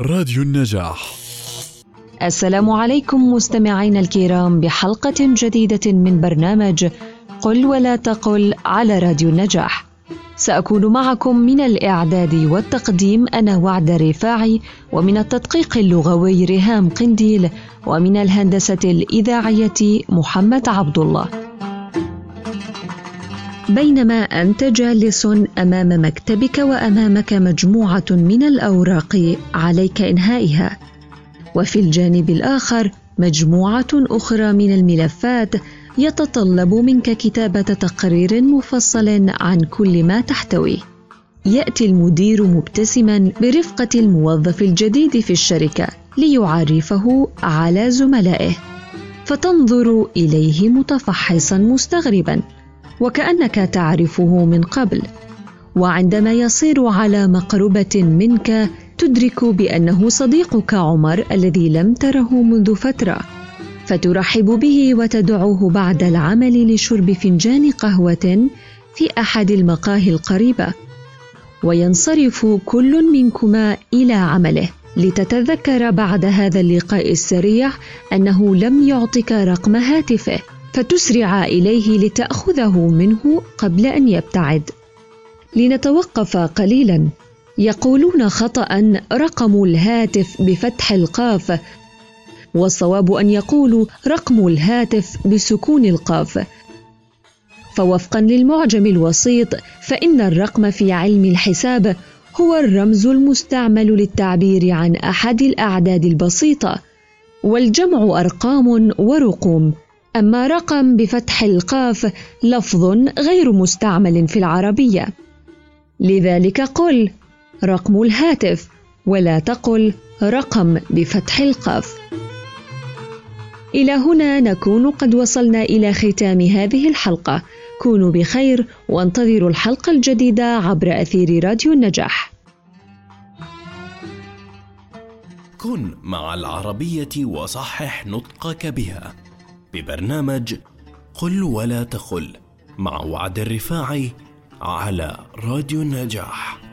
راديو النجاح السلام عليكم مستمعينا الكرام بحلقة جديدة من برنامج قل ولا تقل على راديو النجاح. سأكون معكم من الإعداد والتقديم أنا وعد رفاعي ومن التدقيق اللغوي ريهام قنديل ومن الهندسة الإذاعية محمد عبد الله. بينما أنت جالس أمام مكتبك وأمامك مجموعة من الأوراق عليك إنهائها. وفي الجانب الآخر مجموعة أخرى من الملفات يتطلب منك كتابة تقرير مفصل عن كل ما تحتويه يأتي المدير مبتسما برفقة الموظف الجديد في الشركة ليعرفه على زملائه فتنظر إليه متفحصا مستغربا. وكأنك تعرفه من قبل. وعندما يصير على مقربة منك تدرك بأنه صديقك عمر الذي لم تره منذ فترة. فترحب به وتدعوه بعد العمل لشرب فنجان قهوة في أحد المقاهي القريبة. وينصرف كل منكما إلى عمله. لتتذكر بعد هذا اللقاء السريع أنه لم يعطك رقم هاتفه. فتسرع إليه لتأخذه منه قبل أن يبتعد. لنتوقف قليلا. يقولون خطا رقم الهاتف بفتح القاف والصواب أن يقولوا رقم الهاتف بسكون القاف. فوفقا للمعجم الوسيط فإن الرقم في علم الحساب هو الرمز المستعمل للتعبير عن أحد الأعداد البسيطة والجمع أرقام ورقوم. أما رقم بفتح القاف لفظ غير مستعمل في العربية. لذلك قل رقم الهاتف ولا تقل رقم بفتح القاف. إلى هنا نكون قد وصلنا إلى ختام هذه الحلقة. كونوا بخير وانتظروا الحلقة الجديدة عبر أثير راديو النجاح. كن مع العربية وصحح نطقك بها. ببرنامج قل ولا تخل مع وعد الرفاعي على راديو النجاح.